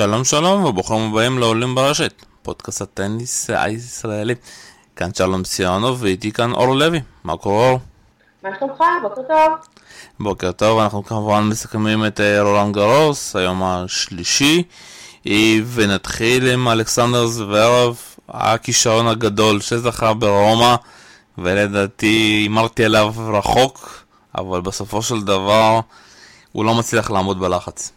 שלום שלום וברוכים הבאים לעולים ברשת, פודקאסט הטניס הישראלי. כאן שלום סיונוב ואיתי כאן אור לוי. מה קורה אור? מה שלומך? בוקר טוב. בוקר טוב, אנחנו כמובן מסכמים את אה, רולנד גרוס, היום השלישי, אה, ונתחיל עם אלכסנדר זוורב, הכישרון הגדול שזכה ברומא, ולדעתי הימרתי עליו רחוק, אבל בסופו של דבר הוא לא מצליח לעמוד בלחץ.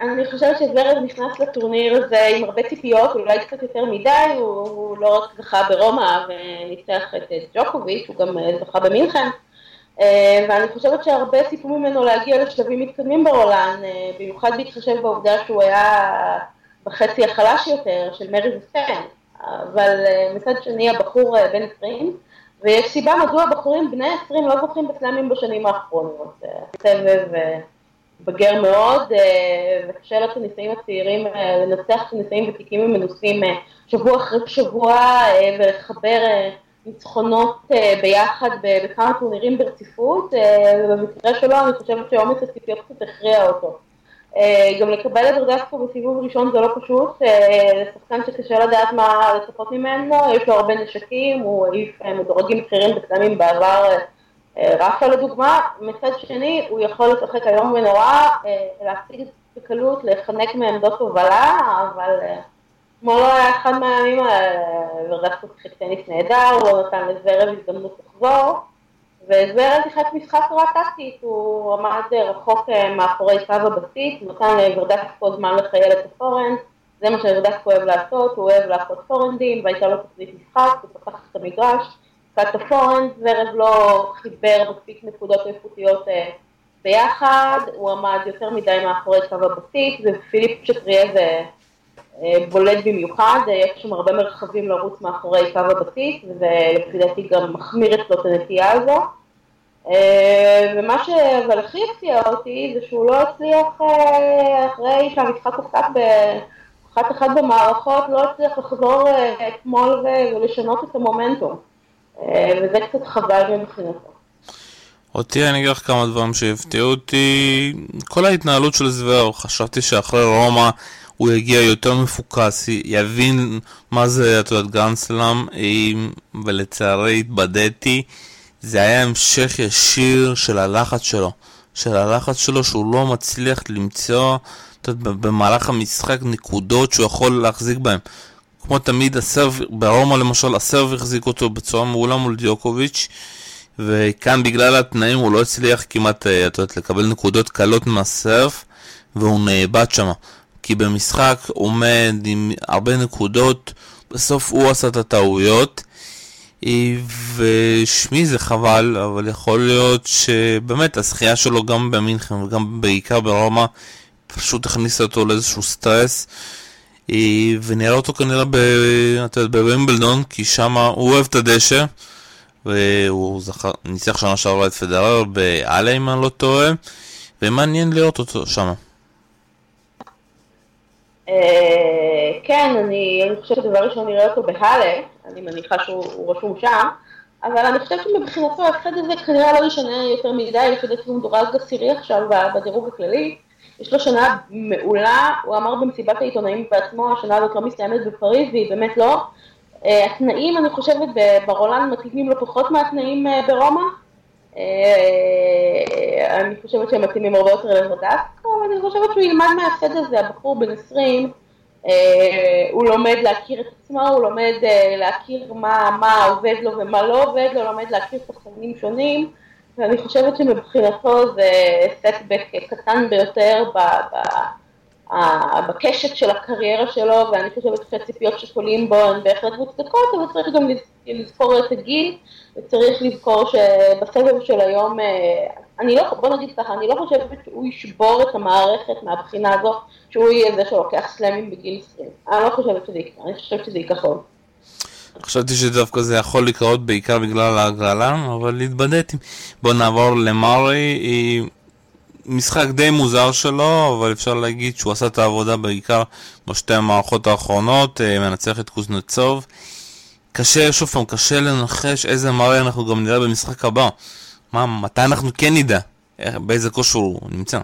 אני חושבת שוורד נכנס לטורניר הזה עם הרבה ציפיות, אולי קצת יותר מדי, הוא, הוא לא רק זכה ברומא וניצח את ג'וקוביץ', הוא גם אה, זכה במינכן, אה, ואני חושבת שהרבה ציפו ממנו להגיע לשלבים מתקדמים ברולן, אה, במיוחד בהתחשב בעובדה שהוא היה בחצי החלש יותר של מרי וסטן, אבל מצד שני הבחור בן 20, ויש סיבה מדוע בחורים בני 20 לא זוכים בסלאמים בשנים האחרונות, סבב בגר מאוד, אה, וקשה לטניסאים הצעירים אה, לנצח טניסאים ותיקים ומנוסים אה, שבוע אחרי שבוע ולחבר ניצחונות ביחד בכמה טורנירים ברציפות, ובמקרה שלו אני חושבת שעומס הציפיות קצת הכריע אותו. גם לקבל את דרגסקו בסיבוב ראשון זה לא פשוט, לשחקן שקשה לדעת מה לצפות ממנו, יש לו הרבה נשקים, הוא העיף מדורגים בכירים בסלמים בעבר רפה לדוגמה, מצד שני הוא יכול לשחק היום ונורא, אה, להשיג בקלות, לחנק מעמדות הובלה, אבל אה, כמו לא היה אחד מהימים האלה, ורדסקו שיחק טניס נהדר, הוא לא נתן לזרב הזדמנות לחזור, וזרב שיחק משחק רע טקטית, הוא עמד רחוק אה, מאחורי קו הבסיס, נתן לוורדסקו זמן לחייל את הפורנד, זה מה שוורדסקו אוהב לעשות, הוא אוהב לעשות פורנדים, והייתה לו תוכנית משחק, הוא פתח את המגרש. פורן, זרב לא חיבר מספיק נקודות איכותיות אה, ביחד, הוא עמד יותר מדי מאחורי קו הבסיס, ופיליפ שטריה זה אה, בולט במיוחד, אה, יש שם הרבה מרחבים לרוץ מאחורי קו הבסיס, וזה לפי דעתי גם מחמיר אצלו את הנטייה הזו. ומה שאבל הכי הפתיע אותי זה שהוא לא הצליח, אחרי שהמשחק הופסק באחת אחת במערכות, לא הצליח לחזור אתמול ולשנות את המומנטום. אה, וזה קצת חבל מבחינתו. אותי אני אגיד לך כמה דברים שהפתיעו אותי, כל ההתנהלות של זוור, חשבתי שאחרי רומא הוא יגיע יותר מפוקס, יבין מה זה, את יודעת, גרנדסלאם, ולצערי התבדיתי, זה היה המשך ישיר של הלחץ שלו, של הלחץ שלו שהוא לא מצליח למצוא, במהלך המשחק נקודות שהוא יכול להחזיק בהן. כמו תמיד הסרב, ברומא למשל הסרב החזיק אותו בצורה מעולה מול דיוקוביץ' וכאן בגלל התנאים הוא לא הצליח כמעט, אה, את יודעת, לקבל נקודות קלות מהסרב והוא נאבד שם כי במשחק עומד עם הרבה נקודות, בסוף הוא עשה את הטעויות. ושמי זה חבל, אבל יכול להיות שבאמת הזכייה שלו גם במינכן וגם בעיקר ברומא פשוט הכניסה אותו לאיזשהו סטרס ונראה אותו כנראה בווימבלדון, כי שם הוא אוהב את הדשא, והוא זכר, ניצח שנה שעברה את פדרר באלה אם אני לא טועה, ומעניין לראות אותו שם. אה, כן, אני חושבת שדבר ראשון נראה אותו בהאלה, אני מניחה שהוא רשום שם, אבל אני חושבת שמבחינתו ההפסד הזה כנראה לא ישנה יותר מדי, לפי דעתי הוא מדורג עשירי עכשיו בדירוג הכללי. יש לו שנה מעולה, הוא אמר במסיבת העיתונאים בעצמו, השנה הזאת לא מסתיימת בפריז, והיא באמת לא. אה, התנאים, אני חושבת, ברולנד מתאימים לא פחות מהתנאים אה, ברומא. אה, אני חושבת שהם מתאימים הרבה יותר לרדסקו, ואני חושבת שהוא ילמד מההפסד הזה, הבחור בן 20, הוא לומד להכיר את עצמו, הוא לומד להכיר מה, מה עובד לו ומה לא עובד לו, לומד להכיר שחקנים שונים. ואני חושבת שמבחינתו זה סטבק קטן ביותר ב, ב, בקשת של הקריירה שלו, ואני חושבת שהציפיות שתולים בו הן בהחלט מוצדקות, אבל צריך גם לזכור את הגיל, וצריך לזכור שבסבב של היום, אה, אני לא, בוא נגיד ככה, אני לא חושבת שהוא ישבור את המערכת מהבחינה הזו, שהוא יהיה זה שלוקח סלאמים בגיל 20. אני לא חושבת שזה יקרה, אני חושבת שזה ייקח עוד. חשבתי שדווקא זה יכול לקרות בעיקר בגלל ההגרלה, אבל התבדיתי. בואו נעבור למרי, משחק די מוזר שלו, אבל אפשר להגיד שהוא עשה את העבודה בעיקר בשתי המערכות האחרונות, אה, מנצח את קוזנצוב. קשה, שוב פעם, קשה לנחש איזה מרי אנחנו גם נראה במשחק הבא. מה, מתי אנחנו כן נדע? באיזה כושר הוא נמצא?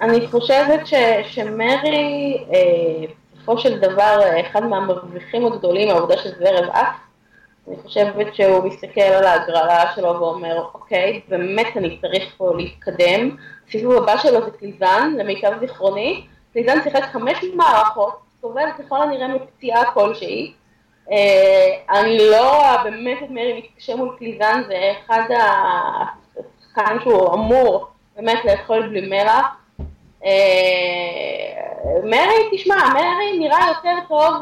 אני חושבת ש, שמארי, אה, בסופו של דבר, אחד מהמרוויחים הגדולים, העובדה שזוורב עף, אני חושבת שהוא מסתכל על ההגרלה שלו ואומר, אוקיי, באמת אני צריך פה להתקדם. הסיבוב הבא שלו זה קליזן, למיטב זיכרוני. קליזן שיחק חמש מערכות, סובל ככל הנראה מפציעה כלשהי. אה, אני לא רואה באמת את מארי מתקשה מול קליזן, זה אחד השחקן שהוא אמור באמת לאכול בלי מלח. אה, מרי, תשמע, מרי נראה יותר טוב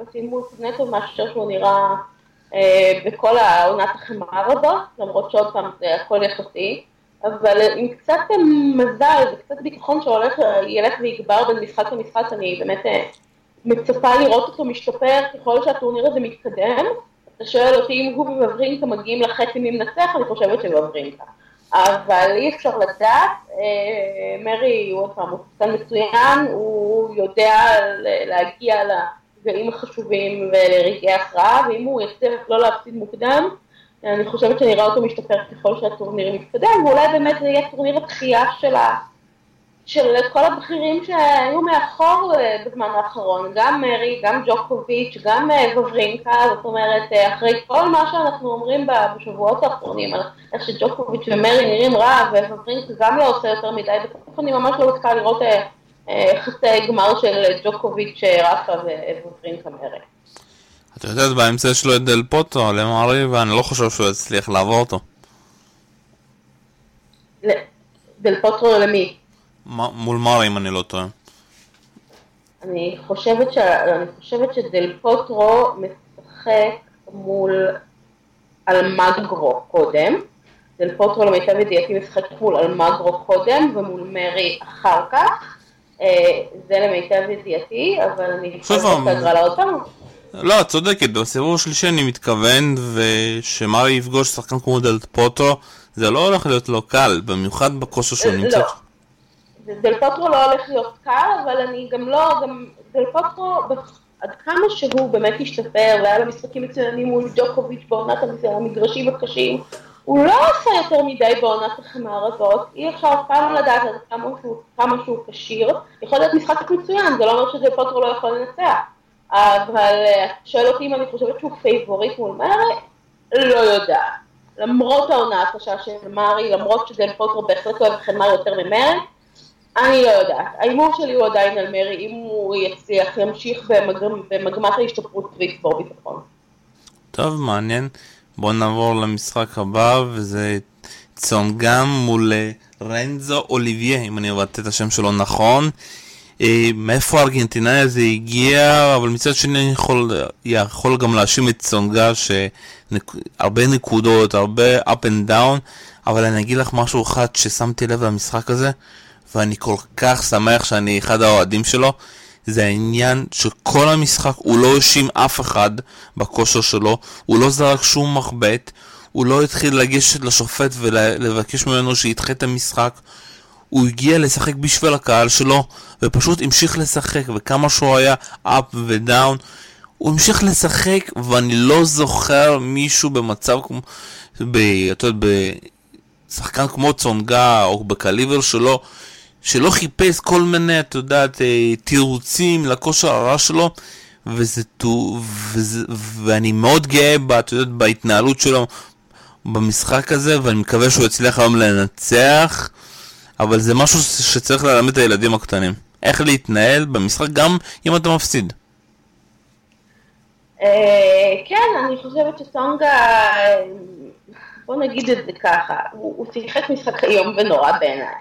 בסימול נטו מאשר שהוא נראה אה, בכל העונת החמר הזאת, למרות שעוד פעם זה הכל יחסי, אבל עם קצת מזל וקצת ביטחון שהולך, ילך ויגבר בין משחק למשחק, אני באמת אה, מצפה לראות אותו משתפר ככל שהטורניר הזה מתקדם. אתה שואל אותי אם הוא ובברינקה מגיעים לחצי מי מנצח, אני חושבת שבברינקה. אבל אי אפשר לדעת, אה, מרי הוא עוד פעם, שחקן מצוין, הוא יודע להגיע לרגעים החשובים ולרגעי הכרעה, ואם הוא יצטרך לא להפסיד מוקדם, אני חושבת שנראה אותו משתפר ככל שהטורניר מתקדם, ואולי באמת זה יהיה טורניר התחייה של, ה... של כל הבכירים שהיו מאחור אה, בזמן האחרון, גם מרי, גם ג'וקוביץ', גם אה, וברינקה, זאת אומרת, אה, אחרי כל מה שאנחנו אומרים בשבועות האחרונים, על איך שג'וקוביץ' ומרי נראים רע, וברינקה גם לא עושה יותר מדי, בסוף אני ממש לא רוצה לראות חצי גמר של ג'וקוביץ', רפה וברינקה מרי. את יודעת, באמצע יש לו את דל פוטו למארי, ואני לא חושב שהוא יצליח לעבור אותו. דל פוטו למי? מול מארי, אם אני לא טועה. אני חושבת, ש... אני חושבת שדל פוטרו משחק מול אלמגרו קודם. דל פוטרו למיטב ידיעתי משחק מול אלמגרו קודם ומול מרי אחר כך. אה, זה למיטב ידיעתי, אבל אני חושבת את ההגרלה עוד פעם. לא, את צודקת, בסיבוב השלישי אני מתכוון, ושמרי יפגוש שחקן כמו דל פוטרו, זה לא הולך להיות לו קל, במיוחד בכושר שהוא נמצא. לא. דל פוטרו לא הולך להיות קל, אבל אני גם לא, גם דל פוטרו, עד כמה שהוא באמת השתפר, והיה לו משחקים מצוינים מול ג'וקוביץ' בעונת המגרשים הקשים, הוא לא עושה יותר מדי בעונת החמר הזאת, אי אפשר פעם לדעת עד כמה שהוא, כשיר, יכול להיות משחק מצוין, זה לא אומר שדל פוטרו לא יכול לנצח. אבל אה, שואל אותי אם אני חושבת שהוא פייבוריט מול מארי, לא יודעת. למרות העונה הקשה של מארי, למרות שדל פוטרו בהחלט אוהב חמר יותר ממארי. ההימור שלי הוא עדיין על מרי, אם הוא יצליח, ימשיך במגמת ההשתפרות ויצבור ביטחון. טוב, מעניין. בואו נעבור למשחק הבא, וזה צונגם מול אה, רנזו אוליביה, אם אני מבטא את השם שלו נכון. אה, מאיפה הארגנטינאי הזה הגיע, אבל מצד שני אני יכול, יכול גם להאשים את צונגה שהרבה נקודות, הרבה up and down, אבל אני אגיד לך משהו אחד ששמתי לב למשחק הזה, ואני כל כך שמח שאני אחד האוהדים שלו, זה העניין שכל המשחק הוא לא האשים אף אחד בכושר שלו, הוא לא זרק שום מחבט, הוא לא התחיל לגשת לשופט ולבקש ממנו שידחה את המשחק, הוא הגיע לשחק בשביל הקהל שלו, ופשוט המשיך לשחק, וכמה שהוא היה up ודאון, הוא המשיך לשחק, ואני לא זוכר מישהו במצב כמו, ב, אתה יודע, בשחקן כמו צונגה, או בקליבר שלו, שלא חיפש כל מיני, את יודעת, אה, תירוצים לכושר הרע שלו, וזה, וזה, ואני מאוד גאה, את יודעת, בהתנהלות שלו במשחק הזה, ואני מקווה שהוא יצליח היום לנצח. אבל זה משהו שצריך ללמד את הילדים הקטנים. איך להתנהל במשחק גם אם אתה מפסיד. אה, כן, אני חושבת שטונגה, בוא נגיד את זה ככה, הוא שיחק משחק איום ונורא בעיניי.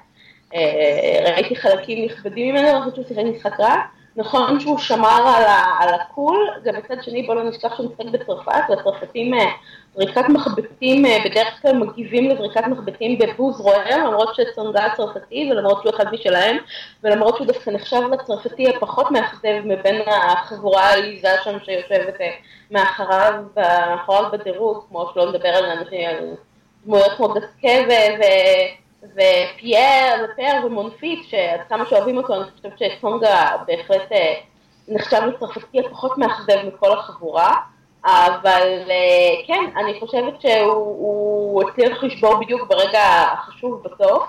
אה, ראיתי חלקים נכבדים ממנו, אני חושבת שהוא שיחק משחק רע. נכון שהוא שמר על, ה, הקול, גם מצד שני בוא לא נשכח שהוא משחק בצרפת, והצרפתים אה, זריקת מחבטים, אה, בדרך כלל מגיבים לזריקת מחבטים בבוז רוער, למרות שצונגה צרפתי ולמרות שהוא אחד משלהם, ולמרות שהוא דווקא נחשב לצרפתי הפחות מאכזב מבין החבורה העליזה שם שיושבת מאחריו, מאחוריו בדירוג, כמו שלא נדבר על דמויות כמו דסקה ו... ופייר ופייר ומונפיס, שעד כמה שאוהבים אותו, אני חושבת שצונגה בהחלט אה, נחשב לצרפתי הפחות מאכזב מכל החבורה, אבל אה, כן, אני חושבת שהוא הצליח לשבור בדיוק ברגע החשוב בסוף.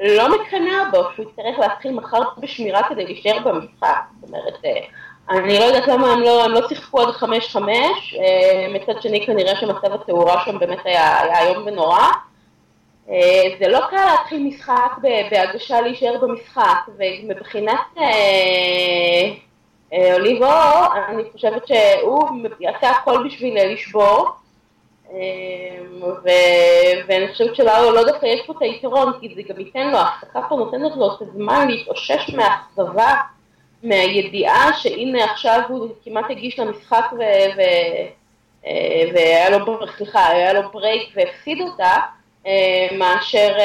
לא מקנאה בו שהוא יצטרך להתחיל מחר בשמירה כדי להישאר במשחק. זאת אומרת, אני לא יודעת למה הם לא, הם לא שיחקו עד חמש חמש, מצד שני כנראה שמצב התאורה שם באמת היה איום ונורא. זה לא קל להתחיל משחק בהגשה להישאר במשחק, ומבחינת אוליבו, אני חושבת שהוא יעשה הכל בשביל לשבור. ואני חושבת שלא לא דווקא יש פה את היתרון, כי זה גם ייתן לו, ההפסקה פה נותנת לו את הזמן להתאושש מהאכזבה, מהידיעה שהנה עכשיו הוא כמעט הגיש למשחק והיה לו, סליחה, היה לו ברייק והפסיד אותה, מאשר,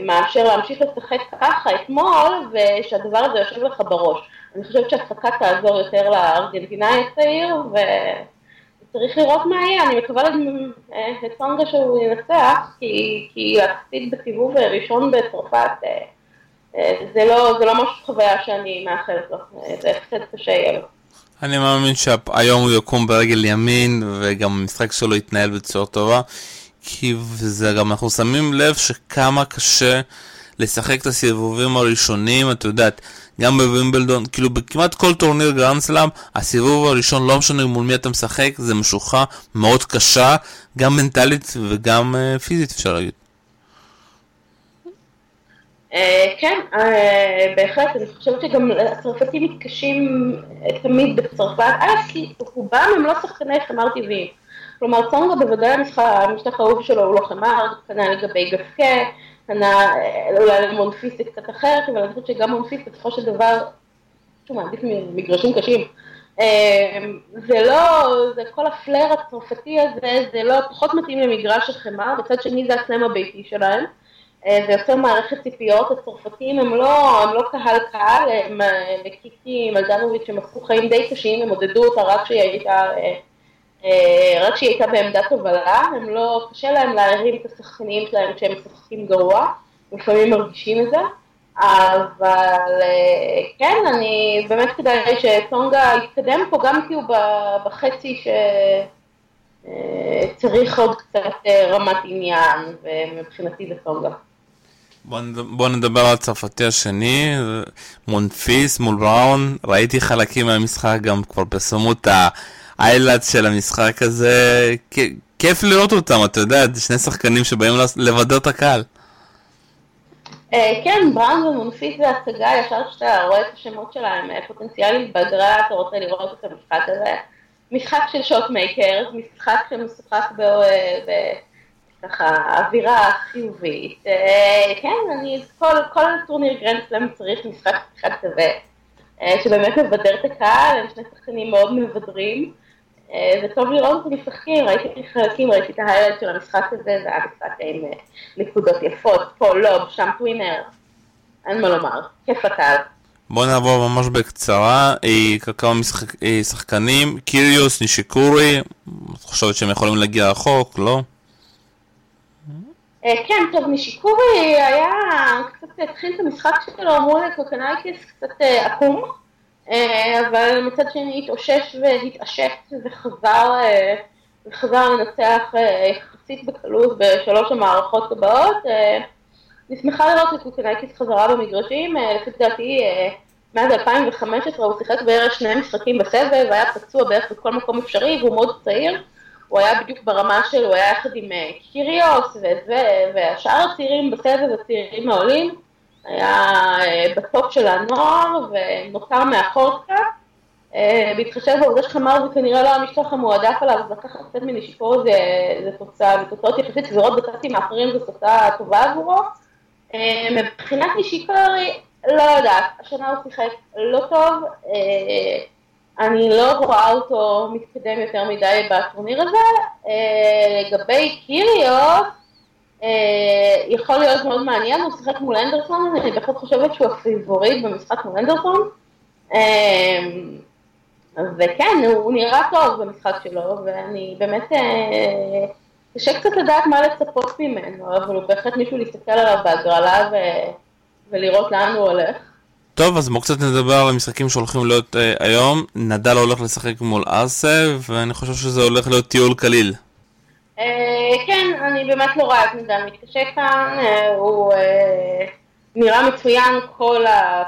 מאשר להמשיך לשחק ככה אתמול, ושהדבר הזה יושב לך בראש. אני חושבת שההפסקה תעזור יותר לארגנטינאי הצעיר, ו... צריך לראות מה יהיה, אני מקווה לצונגה שהוא ינצח, כי, כי להפסיד בסיבוב ראשון בצרפת, זה לא, זה לא משהו חוויה שאני מאחלת לו, זה הפסד קשה יהיה לו. אני מאמין שהיום הוא יקום ברגל ימין, וגם המשחק שלו יתנהל בצורה טובה, כי זה גם אנחנו שמים לב שכמה קשה לשחק את הסיבובים הראשונים, את יודעת, גם בווימבלדון, כאילו בכמעט כל טורניר גרנדסלאם, הסיבוב הראשון, לא משנה מול מי אתה משחק, זה משוכה מאוד קשה, גם מנטלית וגם uh, פיזית אפשר להגיד. Uh, כן, uh, בהחלט, אני חושבת שגם הצרפתים מתקשים תמיד בצרפת, אה, רובם הם לא שחקני חמר טבעיים. כלומר, צונגה בוודאי המשטח האהוב שלו הוא לא חמר, כנ"ל לגבי גפקה, קנה אולי למונפיס זה קצת אחרת, אבל אני חושבת שגם מונפיס בסופו של דבר, שהוא מעדיף מגרשים קשים. זה לא, זה כל הפלר הצרפתי הזה, זה לא פחות מתאים למגרש של חמר, בצד שני זה הסלם הביתי שלהם. זה יוצר מערכת ציפיות, הצרפתים הם לא, הם לא קהל קהל, הם לקיקי מלדנוביץ' הם עשו חיים די קשים, הם עודדו אותה רק כשהיא הייתה אה, רק כשהיא הייתה בעמדת הובלה, הם לא, קשה להם להרים את השחקנים שלהם כשהם משחקים גרוע, לפעמים מרגישים את זה, אבל אה, כן, אני באמת כדאי שטונגה יתקדם פה, גם כי הוא בחצי שצריך אה, עוד קצת רמת עניין, ומבחינתי זה טונגה. בוא נדבר על הצרפתי השני, מונפיס מול בראון, ראיתי חלקים מהמשחק, גם כבר פרסמו את ה... ההיילאץ של המשחק הזה, כיף לראות אותם, אתה יודע, שני שחקנים שבאים לבדר את הקהל. אה, כן, בראון ומונפיס זה הצגה, ישר כשאתה רואה את השמות שלהם, אה, פוטנציאלית בגרה, אתה רוצה לראות את המשחק הזה. משחק של shot maker, משחק שמשוחק בככה אווירה חיובית. אה, כן, אני, כל, כל טורניר גרנדסלאם צריך משחק אחד כזה, שבאמת מבדר את הקהל, הם שני שחקנים מאוד מבדרים. זה טוב לראות אותם משחקים, ראיתי חלקים, ראיתי את ה highlight של המשחק הזה, זה היה משחק עם אה, נקודות יפות, פה lob, שם tweener, אין מה לומר, כיף לקהל. בוא נעבור ממש בקצרה, אה, כמה משחק, אה, שחקנים, קיריוס, נישיקורי, את חושבת שהם יכולים להגיע רחוק, לא? כן, טוב, נישיקורי היה, קצת התחיל את המשחק שלו מול קוקנאיקס קצת עקום. אה, אבל מצד שני התאושש והתעשת וחזר, אה, וחזר לנצח אה, יחסית בקלות בשלוש המערכות הבאות. אני שמחה לראות את קוקנאיקיס חזרה במגרשים, לפי דעתי מאז 2015 הוא שיחק בערך שני משחקים בסבב, היה פצוע בערך בכל מקום אפשרי והוא מאוד צעיר. הוא היה בדיוק ברמה שלו, הוא היה יחד עם קיריוס והשאר הצעירים בסבב, הצעירים העולים. היה אה, בטופ של הנוער ונותר מאחור קצת. אה, בהתחשב בעובדה שחמר זה כנראה לא המשטח המועדף עליו, אז לקחת קצת מנשיקו זה, זה תוצאה, ותוצאות יחסית סבירות בקאטים האחרים זו תוצאה טובה עבורו. אה, מבחינת נשיקורי, לא יודעת, השנה הוא שיחק לא טוב, אני לא רואה אותו מתקדם יותר מדי בטורניר הזה. לגבי קיריוס, יכול להיות מאוד מעניין, הוא שיחק מול אנדרסון, אני בהחלט חושבת שהוא הפיבוריט במשחק מול אנדרסון. אה, וכן, הוא נראה טוב במשחק שלו, ואני באמת, אה, קשה קצת לדעת מה לצפות ממנו, אבל הוא בהחלט מישהו להסתכל עליו בהגרלה ו... ולראות לאן הוא הולך. טוב, אז בואו קצת נדבר על המשחקים שהולכים להיות אה, היום. נדל הולך לשחק מול ארסה, ואני חושב שזה הולך להיות טיול קליל. אה, כן, אני באמת לא רואה את נדל מתקשה כאן, הוא נראה מצוין כל,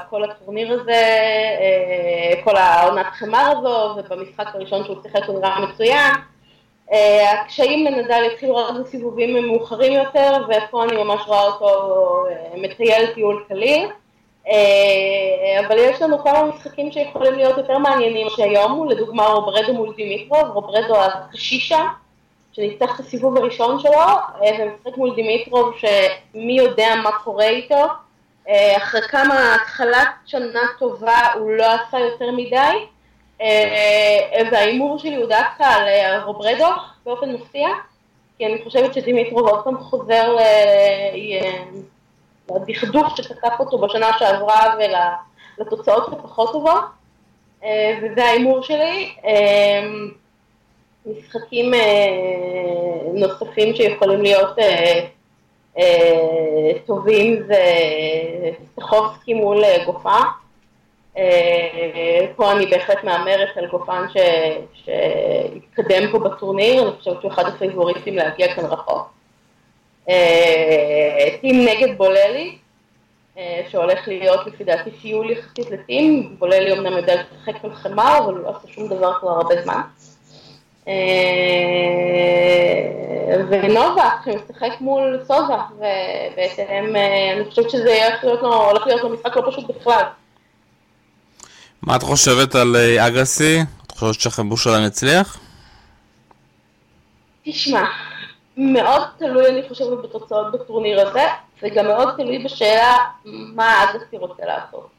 כל הטורניר הזה, כל העונת חמר הזו, ובמשחק הראשון שהוא שיחק הוא נראה מצוין. הקשיים לנדל התחילו רק בסיבובים מאוחרים יותר, ופה אני ממש רואה אותו מטייל טיול קליל. אבל יש לנו כמה משחקים שיכולים להיות יותר מעניינים שהיום, לדוגמה רוברדו מול דימיטרוב, רוברדו הקשישה, שניצח את הסיבוב הראשון שלו, ומשחק מול דימיטרוב שמי יודע מה קורה איתו, אחרי כמה התחלת שנה טובה הוא לא עשה יותר מדי, וההימור שלי הוא דווקא על רוברדו באופן מפתיע, כי אני חושבת שדימיטרוב עוד פעם חוזר לדכדוך שתקף אותו בשנה שעברה ולתוצאות הפחות טובות, וזה ההימור שלי. משחקים נוספים שיכולים להיות טובים זה סטחובסקי מול גופן. פה אני בהחלט מהמרת על גופן שהתקדם פה בטורניר, אני חושבת שהוא אחד הפייבוריסטים להגיע כאן רחוק. טים נגד בוללי, שהולך להיות לפי דעתי טיול יחסית לטים, בוללי אמנם יודע לשחק על חמר, אבל לא עושה שום דבר כבר הרבה זמן. ונובה, שמשחק מול סוזה, ובהתאם אני חושבת שזה הולך להיות לו משחק לא פשוט בכלל. מה את חושבת על אגסי? את חושבת שהחיבוש שלהם יצליח? תשמע, מאוד תלוי אני חושבת בתוצאות בטורניר הזה, וגם מאוד תלוי בשאלה מה אגסי רוצה לעשות.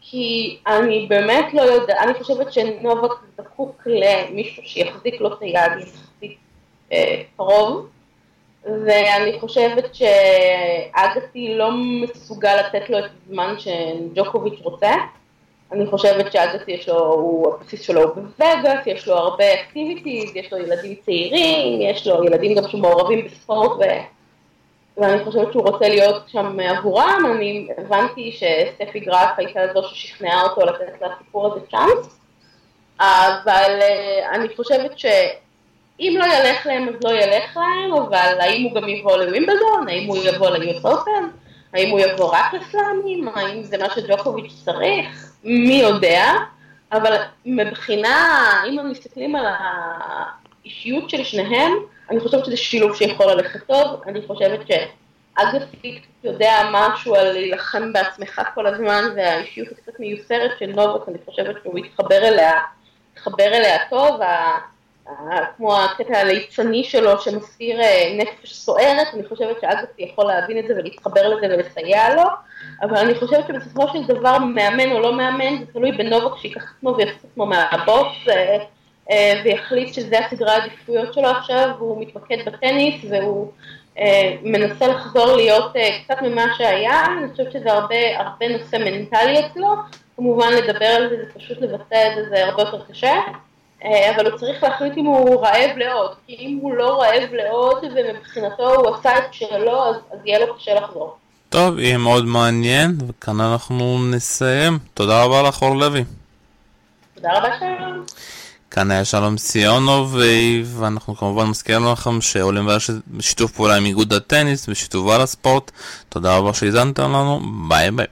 כי אני באמת לא יודעת, אני חושבת שנובק זקוק למישהו שיחזיק לו את היד יחסית קרוב, ואני חושבת שאגסי לא מסוגל לתת לו את הזמן שג'וקוביץ' רוצה. אני חושבת שאגסי יש לו, הוא, הבסיס שלו הוא בווגאס, יש לו הרבה אקטיביטיז, יש לו ילדים צעירים, יש לו ילדים גם שמעורבים בספורט. ואני חושבת שהוא רוצה להיות שם עבורם, אני הבנתי שסטפי גראף הייתה זו ששכנעה אותו לתת לסיפור הזה צ'אנס, אבל אני חושבת שאם לא ילך להם אז לא ילך להם, אבל האם הוא גם יבוא לווימבלדון, האם הוא יבוא ליוס אופן, האם הוא יבוא רק לסלאמים, האם זה מה שג'וקוביץ' צריך, מי יודע, אבל מבחינה, אם מסתכלים על האישיות של שניהם, אני חושבת שזה שילוב שיכול ללכת טוב, אני חושבת שאגסי יודע משהו על להילחם בעצמך כל הזמן, והאישיות הקצת מיוסרת של נובק, אני חושבת שהוא יתחבר אליה, יתחבר אליה טוב, כמו הקטע הליצני שלו שמסתיר נפש סוערת, אני חושבת שאגסי יכול להבין את זה ולהתחבר לזה ולסייע לו, אבל אני חושבת שבסופו של דבר מאמן או לא מאמן, זה תלוי בנובק שיקח את עצמו את עצמו מהבוס ויחליט שזה הסדרה העדיפויות שלו עכשיו, והוא מתמקד בטניס והוא מנסה לחזור להיות קצת ממה שהיה, אני חושבת שזה הרבה, הרבה נושא מנטלי אצלו, כמובן לדבר על זה זה פשוט לבצע את זה, זה הרבה יותר קשה. אבל הוא צריך להחליט אם הוא רעב לעוד, כי אם הוא לא רעב לעוד ומבחינתו הוא עשה את שלו, אז, אז יהיה לו קשה לחזור. טוב, יהיה מאוד מעניין, וכאן אנחנו נסיים. תודה רבה לך, אור לוי. תודה רבה שלום. כאן היה שלום סיונוב, ואנחנו כמובן מזכירים לכם שעולים בשיתוף פעולה עם איגוד הטניס, בשיתוף על הספורט. תודה רבה שהזנתם לנו, ביי ביי.